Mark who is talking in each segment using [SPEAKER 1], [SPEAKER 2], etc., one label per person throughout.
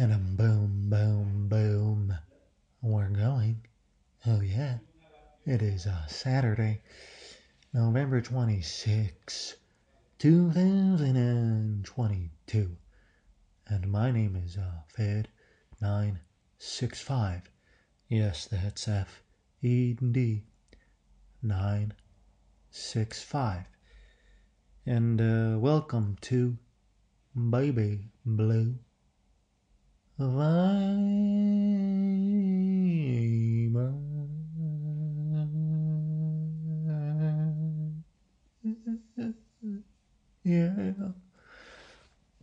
[SPEAKER 1] And a boom, boom, boom. We're going. Oh, yeah. It is a Saturday, November 26, 2022. And my name is uh, Fed965. Yes, that's F E D 965. And uh, welcome to Baby Blue Viper. Yeah.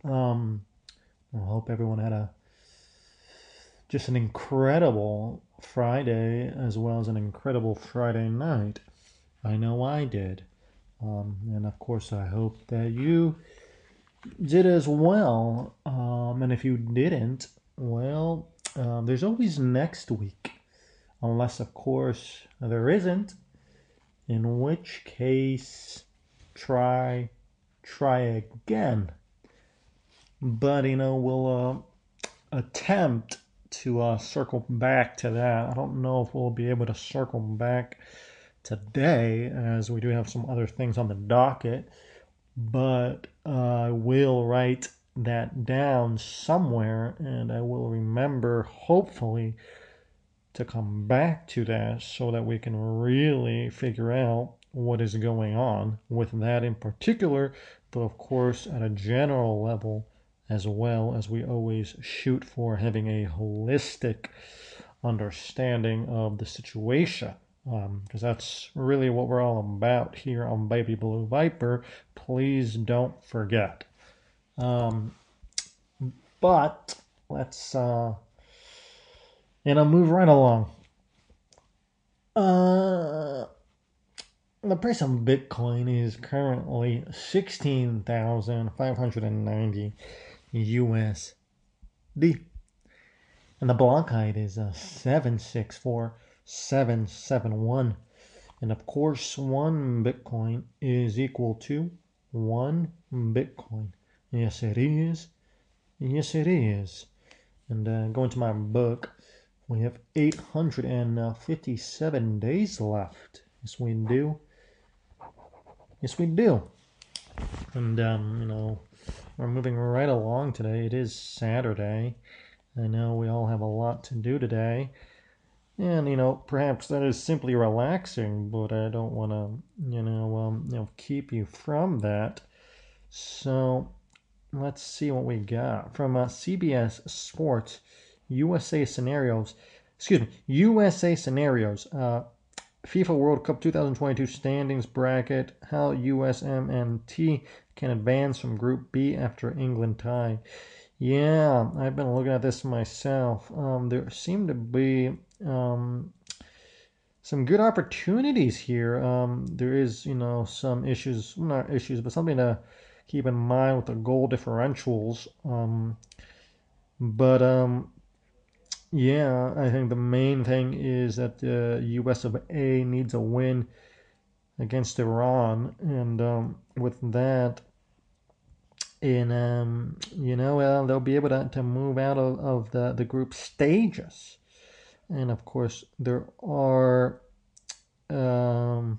[SPEAKER 1] Um, I hope everyone had a just an incredible Friday as well as an incredible Friday night. I know I did. Um, and of course, I hope that you did as well. Um, and if you didn't, well, um, there's always next week, unless, of course, there isn't. In which case, try, try again. But you know, we'll uh, attempt to uh, circle back to that. I don't know if we'll be able to circle back today, as we do have some other things on the docket. But uh, I will write that down somewhere, and I will remember, hopefully, to come back to that so that we can really figure out what is going on with that in particular, but of course, at a general level as well as we always shoot for having a holistic understanding of the situation because um, that's really what we're all about here on Baby Blue Viper. Please don't forget. Um, but let's uh, you know move right along. Uh, the price of Bitcoin is currently sixteen thousand five hundred and ninety USD, and the block height is a seven six four 771. And of course, one Bitcoin is equal to one Bitcoin. Yes, it is. Yes, it is. And uh, going to my book, we have 857 days left. Yes, we do. Yes, we do. And, um, you know, we're moving right along today. It is Saturday. I know we all have a lot to do today. And you know, perhaps that is simply relaxing, but I don't want to, you know, um, you know, keep you from that. So let's see what we got from uh, CBS Sports, USA scenarios. Excuse me, USA scenarios. Uh, FIFA World Cup 2022 standings bracket. How USMNT can advance from Group B after England tie. Yeah, I've been looking at this myself. Um, there seem to be um, some good opportunities here. Um, there is, you know, some issues, not issues, but something to keep in mind with the goal differentials. Um, but um, yeah, I think the main thing is that the U.S. of A needs a win against Iran, and um, with that, in um, you know, uh, they'll be able to, to move out of, of the, the group stages and of course there are um,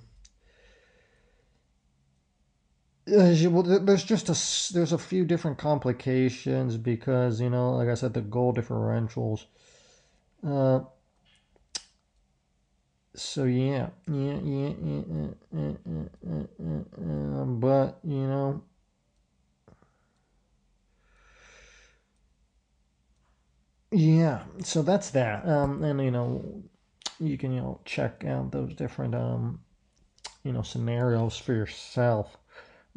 [SPEAKER 1] there's just a there's a few different complications because you know like I said the goal differentials uh, so yeah yeah yeah, yeah, yeah, yeah, yeah, yeah but you know Yeah, so that's that. Um, and you know, you can you know check out those different um, you know scenarios for yourself.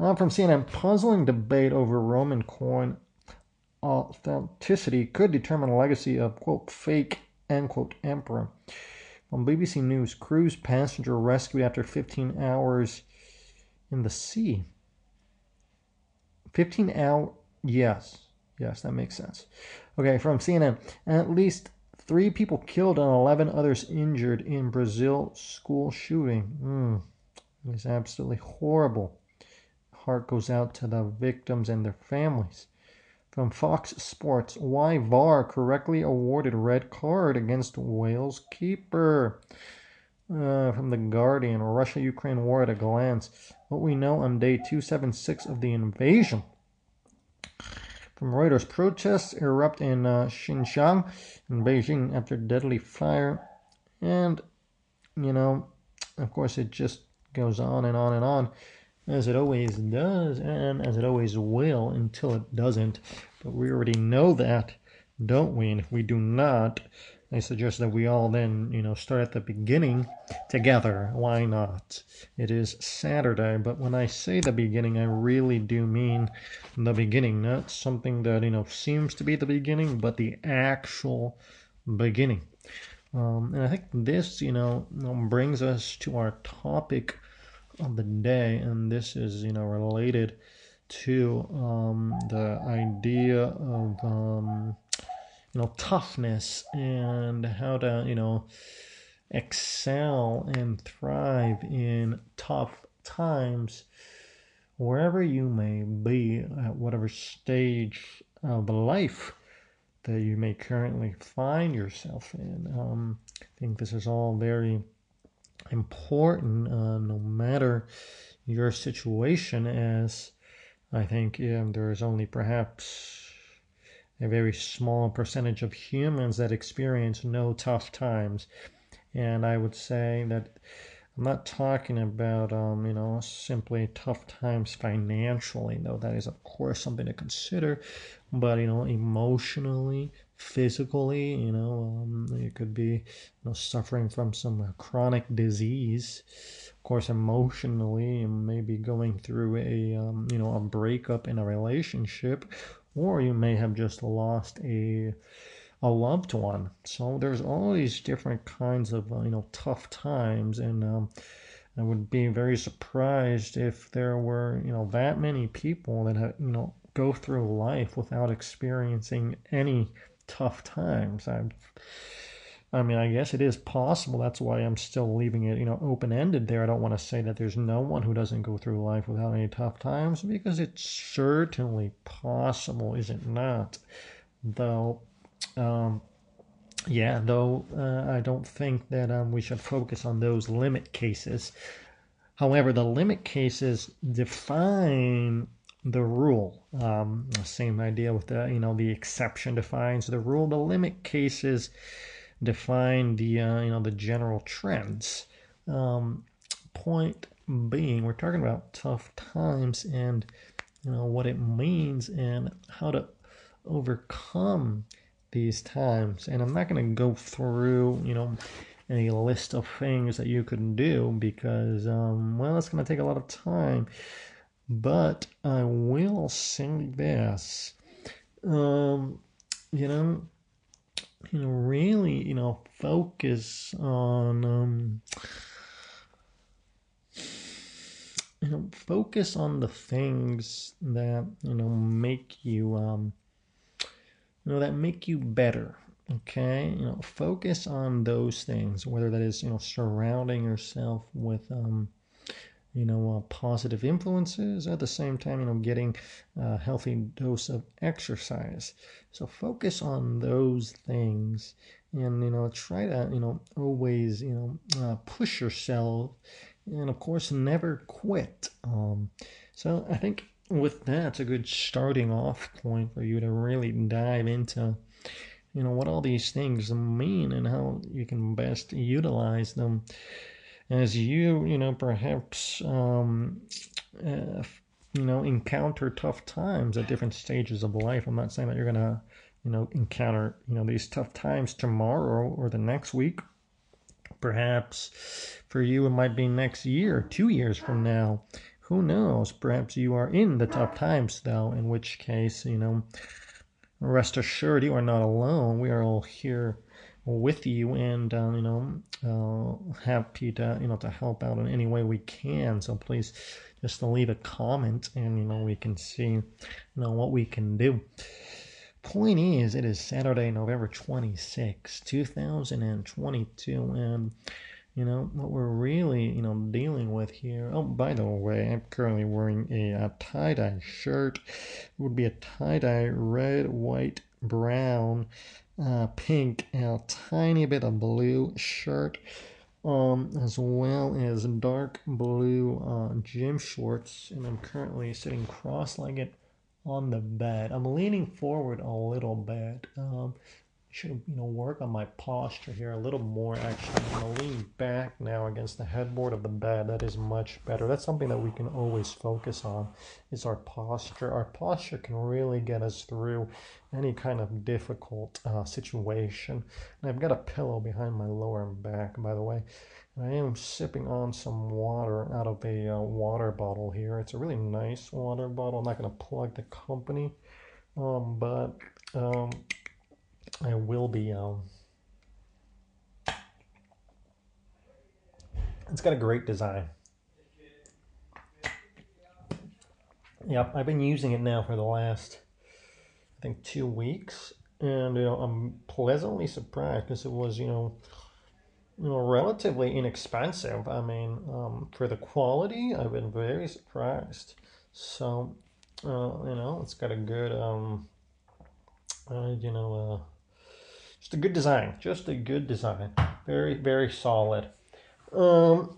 [SPEAKER 1] From CNN, puzzling debate over Roman coin authenticity could determine a legacy of quote fake end quote emperor. On BBC News, cruise passenger rescued after 15 hours in the sea. 15 hour, yes, yes, that makes sense. Okay, from CNN. At least three people killed and 11 others injured in Brazil school shooting. Mm, absolutely horrible. Heart goes out to the victims and their families. from Fox Sports. Why VAR correctly awarded red card against Wales keeper. Uh, from The Guardian, Russia Ukraine war at a glance. What we know on day 276 of the invasion. From Reuters, protests erupt in uh, Xinjiang in Beijing after deadly fire. And, you know, of course, it just goes on and on and on as it always does and as it always will until it doesn't. But we already know that, don't we? And if we do not, I suggest that we all then, you know, start at the beginning together. Why not? It is Saturday, but when I say the beginning, I really do mean the beginning, not something that, you know, seems to be the beginning, but the actual beginning. Um, and I think this, you know, brings us to our topic of the day, and this is you know related to um, the idea of um, you know toughness and how to you know excel and thrive in tough times wherever you may be at whatever stage of life that you may currently find yourself in. Um, I think this is all very important uh, no matter your situation as I think um, there is only perhaps a very small percentage of humans that experience no tough times. And I would say that I'm not talking about, um, you know, simply tough times financially, though that is, of course, something to consider, but, you know, emotionally, physically, you know, um, you could be you know, suffering from some chronic disease. Of course, emotionally, you may be going through a um, you know a breakup in a relationship, or you may have just lost a a loved one. So there's all these different kinds of uh, you know tough times, and um, I would be very surprised if there were you know that many people that have, you know go through life without experiencing any tough times. I, I mean, I guess it is possible. That's why I'm still leaving it, you know, open ended there. I don't want to say that there's no one who doesn't go through life without any tough times because it's certainly possible, is it not? Though, um, yeah, though uh, I don't think that um, we should focus on those limit cases. However, the limit cases define the rule. Um, same idea with the you know the exception defines the rule. The limit cases define the uh, you know the general trends. Um, point being, we're talking about tough times and you know what it means and how to overcome these times. And I'm not going to go through you know a list of things that you can do because um, well, it's going to take a lot of time. But I will say this. Um, you know, you know, really, you know, focus on um, you know, focus on the things that, you know, make you um you know, that make you better. Okay, you know, focus on those things, whether that is, you know, surrounding yourself with um you know, uh, positive influences at the same time, you know, getting a healthy dose of exercise. So focus on those things and, you know, try to, you know, always, you know, uh, push yourself and, of course, never quit. Um, so I think with that, it's a good starting off point for you to really dive into, you know, what all these things mean and how you can best utilize them as you you know perhaps um, uh, you know encounter tough times at different stages of life. I'm not saying that you're gonna you know encounter you know these tough times tomorrow or the next week. Perhaps for you it might be next year two years from now. Who knows? Perhaps you are in the tough times though in which case you know rest assured you are not alone. We are all here with you and um, you know uh, happy to you know to help out in any way we can. So please just leave a comment and you know we can see you know what we can do. Point is it is saturday november 26 2022 and you know what we're really you know dealing with here oh by the way i'm currently wearing a, a tie-dye shirt. It would be a tie-dye red white brown uh, pink and a tiny bit of blue shirt um, as well as dark blue uh, gym shorts and i'm currently sitting cross-legged on the bed. I'm leaning forward a little bit um, should you know work on my posture here a little more actually. I'm gonna lean back now against the headboard of the bed. That is much better. That's something that we can always focus on is our posture. Our posture can really get us through any kind of difficult uh, situation. And i've got a pillow behind my lower back by the way. And i am sipping on some water out of a uh, water bottle here. It's a really nice water bottle. I'm not going to plug the company um, but um, I will be. Um, it's got a great design. Yep, I've been using it now for the last, I think, two weeks, and you know I'm pleasantly surprised because it was you know, you know, relatively inexpensive. I mean, um, for the quality, I've been very surprised. So, uh, you know, it's got a good, um, uh, you know, uh, just a good design. Just a good design. Very, very solid. Um,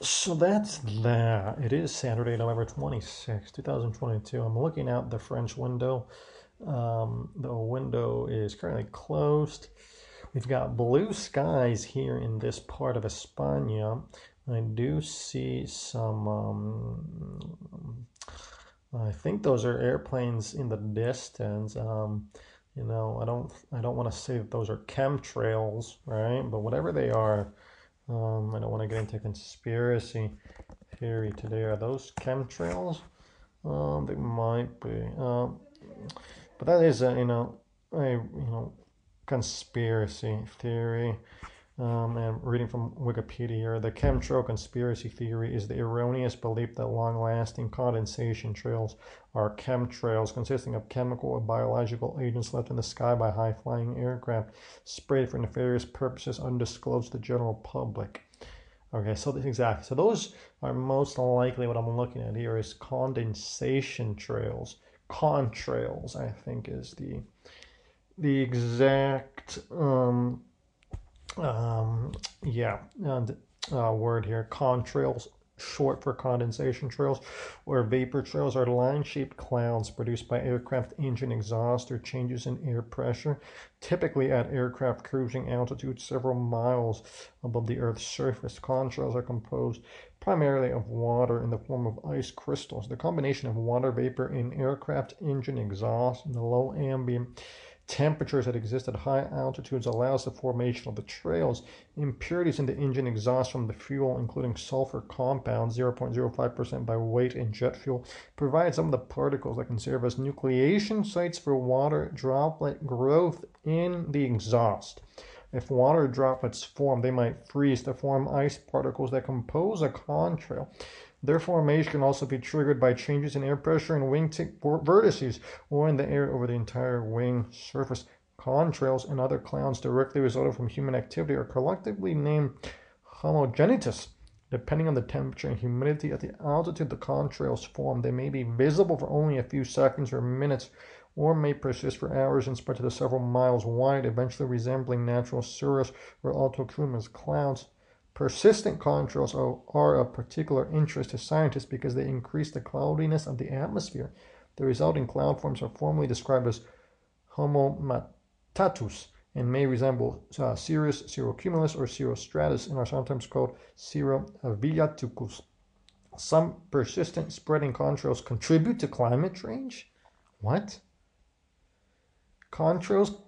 [SPEAKER 1] so that's that. It is Saturday, November 26, 2022. I'm looking out the French window. Um, the window is currently closed. We've got blue skies here in this part of España. I do see some, um, I think those are airplanes in the distance. Um, you know i don't i don't want to say that those are chemtrails right? But whatever they are um, i don't want to get into conspiracy theory today. Are those chemtrails? Um, they might be. Um, but that is a you know a you know conspiracy theory um, and reading from Wikipedia, here, the chemtrail conspiracy theory is the erroneous belief that long lasting condensation trails are chemtrails consisting of chemical or biological agents left in the sky by high flying aircraft sprayed for nefarious purposes undisclosed to the general public. Okay, so exactly. So those are most likely what I'm looking at here is condensation trails. Contrails, I think, is the the exact um, um, yeah, and uh, word here, contrails, short for condensation trails, or vapor trails are line-shaped clouds produced by aircraft engine exhaust or changes in air pressure, typically at aircraft cruising altitude several miles above the Earth's surface. Contrails are composed primarily of water in the form of ice crystals. The combination of water vapor in aircraft engine exhaust and the low ambient temperatures that exist at high altitudes allows the formation of the trails. Impurities in the engine exhaust from the fuel, including sulfur compounds, 0.05% by weight in jet fuel, provide some of the particles that can serve as nucleation sites for water droplet growth in the exhaust. If water droplets form, they might freeze to form ice particles that compose a contrail. Their formation can also be triggered by changes in air pressure in wingtip vortices or in the air over the entire wing surface. Contrails and other clouds directly resulting from human activity are collectively named homogenitus. Depending on the temperature and humidity at the altitude the contrails form, they may be visible for only a few seconds or minutes or may persist for hours and spread to several miles wide, eventually resembling natural cirrus or altocumulus clouds. Persistent contrails are, of particular interest to scientists because they increase the cloudiness of the atmosphere. The resulting cloud forms are formally described as homomutatus and may resemble uh, cirrus, cirrocumulus, or cirrostratus and are sometimes called cirrus aviaticus. Some persistent spreading contrails contribute to climate change. What? Contrails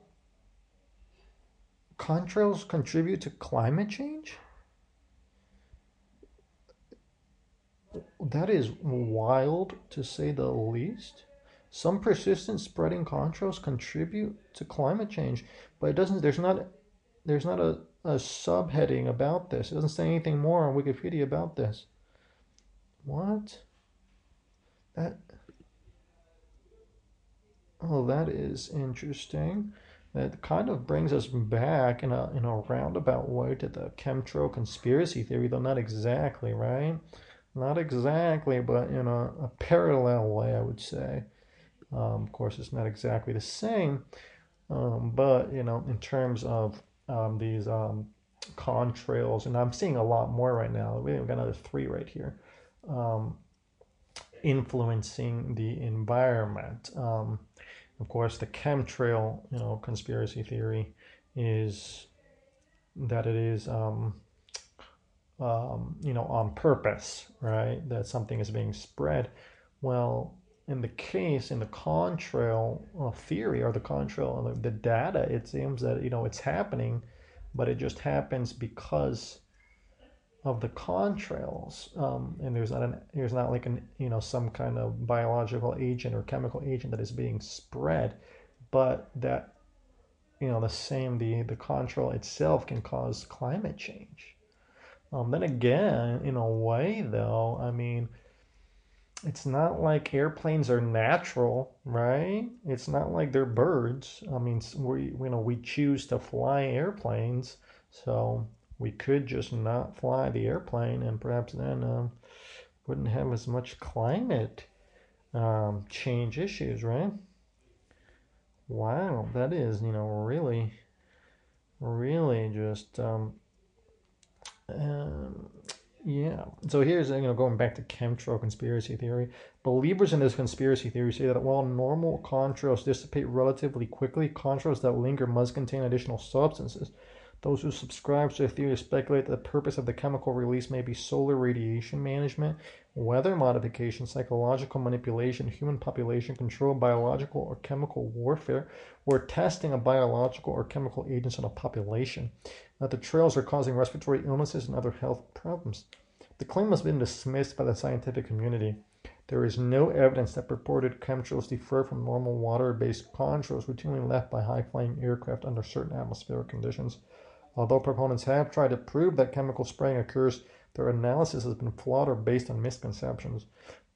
[SPEAKER 1] contrails contribute to climate change? That is wild to say the least. Some persistent spreading contrails contribute to climate change, but it doesn't. There's not. There's not a, a subheading about this. It doesn't say anything more on Wikipedia about this. What? That. Oh, that is interesting. That kind of brings us back in a in a roundabout way to the chemtrail conspiracy theory, though not exactly, right? Not exactly, but in a, a parallel way, I would say. Um, of course, it's not exactly the same, um, but you know, in terms of um, these um, contrails, and I'm seeing a lot more right now. We've got another three right here, um, influencing the environment. Um, of course, the chemtrail, you know, conspiracy theory is that it is, um, um, you know, on purpose, right? That something is being spread. Well, in the case in the contrail uh, theory or the contrail the data, it seems that you know it's happening, but it just happens because of the contrails, um, and there's not an there's not like an you know some kind of biological agent or chemical agent that is being spread, but that you know the same the the contrail itself can cause climate change. Um, then again, in a way though, I mean, it's not like airplanes are natural, right? It's not like they're birds. I mean, we you know we choose to fly airplanes, so we could just not fly the airplane and perhaps then um, wouldn't have as much climate um, change issues, right? Wow, that is, you know, really, really just, um, um, yeah. So here's, you know, going back to chemtrail conspiracy theory. Believers in this conspiracy theory say that while normal contrails dissipate relatively quickly, contrails that linger must contain additional substances. Those who subscribe to the theory speculate that the purpose of the chemical release may be solar radiation management, weather modification, psychological manipulation, human population control, biological or chemical warfare, or testing of biological or chemical agents on a population. That the trails are causing respiratory illnesses and other health problems. The claim has been dismissed by the scientific community. There is no evidence that purported chemtrails differ from normal water based contrails routinely left by high flying aircraft under certain atmospheric conditions. Although proponents have tried to prove that chemical spraying occurs, their analysis has been flawed or based on misconceptions.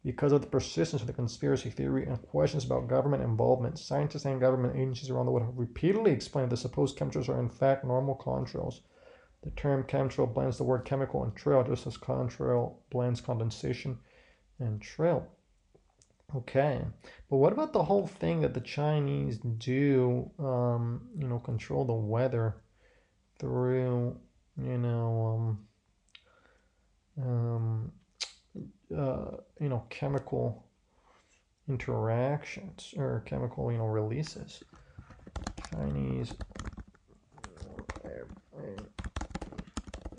[SPEAKER 1] Because of the persistence of the conspiracy theory and questions about government involvement, scientists and government agencies around the world have repeatedly explained that supposed chemtrails are in fact normal contrails. The term chemtrail blends the word chemical and trail, just as contrail blends condensation and trail. Okay, but what about the whole thing that the Chinese do, um, you know, control the weather? through, you know, um, um, uh, you know, chemical interactions or chemical, you know, releases. Chinese.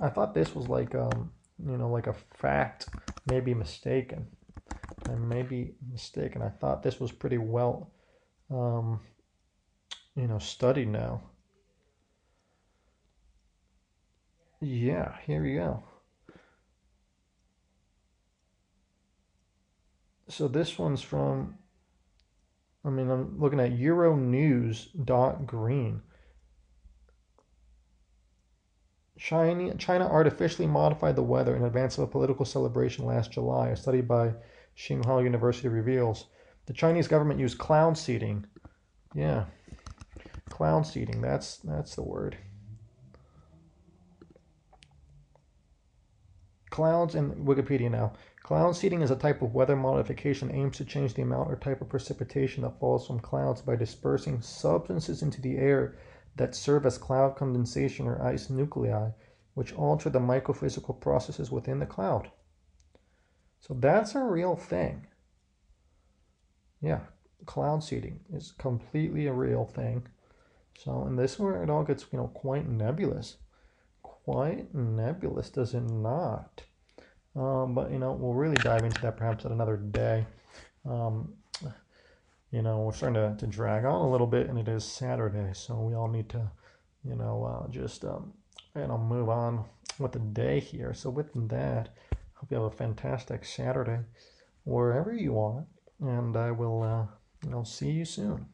[SPEAKER 1] I thought this was like, um, you know, like a fact, maybe mistaken. I may be mistaken. I thought this was pretty well, um, you know, studied now. Yeah, here we go. So this one's from, I mean, I'm looking at Euronews.green. China, China artificially modified the weather in advance of a political celebration last July. A study by Tsinghua University reveals the Chinese government used cloud seeding. Yeah, cloud seeding. That's that's the word. Clouds in Wikipedia now. Cloud seeding is a type of weather modification aims to change the amount or type of precipitation that falls from clouds by dispersing substances into the air that serve as cloud condensation or ice nuclei, which alter the microphysical processes within the cloud. So that's a real thing. Yeah, cloud seeding is completely a real thing. So, and this is where it all gets, you know, quite nebulous quite nebulous, does it not? Um, but you know, we'll really dive into that perhaps at another day. Um, you know, we're starting to, to drag on a little bit, and it is Saturday, so we all need to, you know, uh, just um, you know move on with the day here. So with that, hope you have a fantastic Saturday wherever you are, and I will, uh, know, see you soon.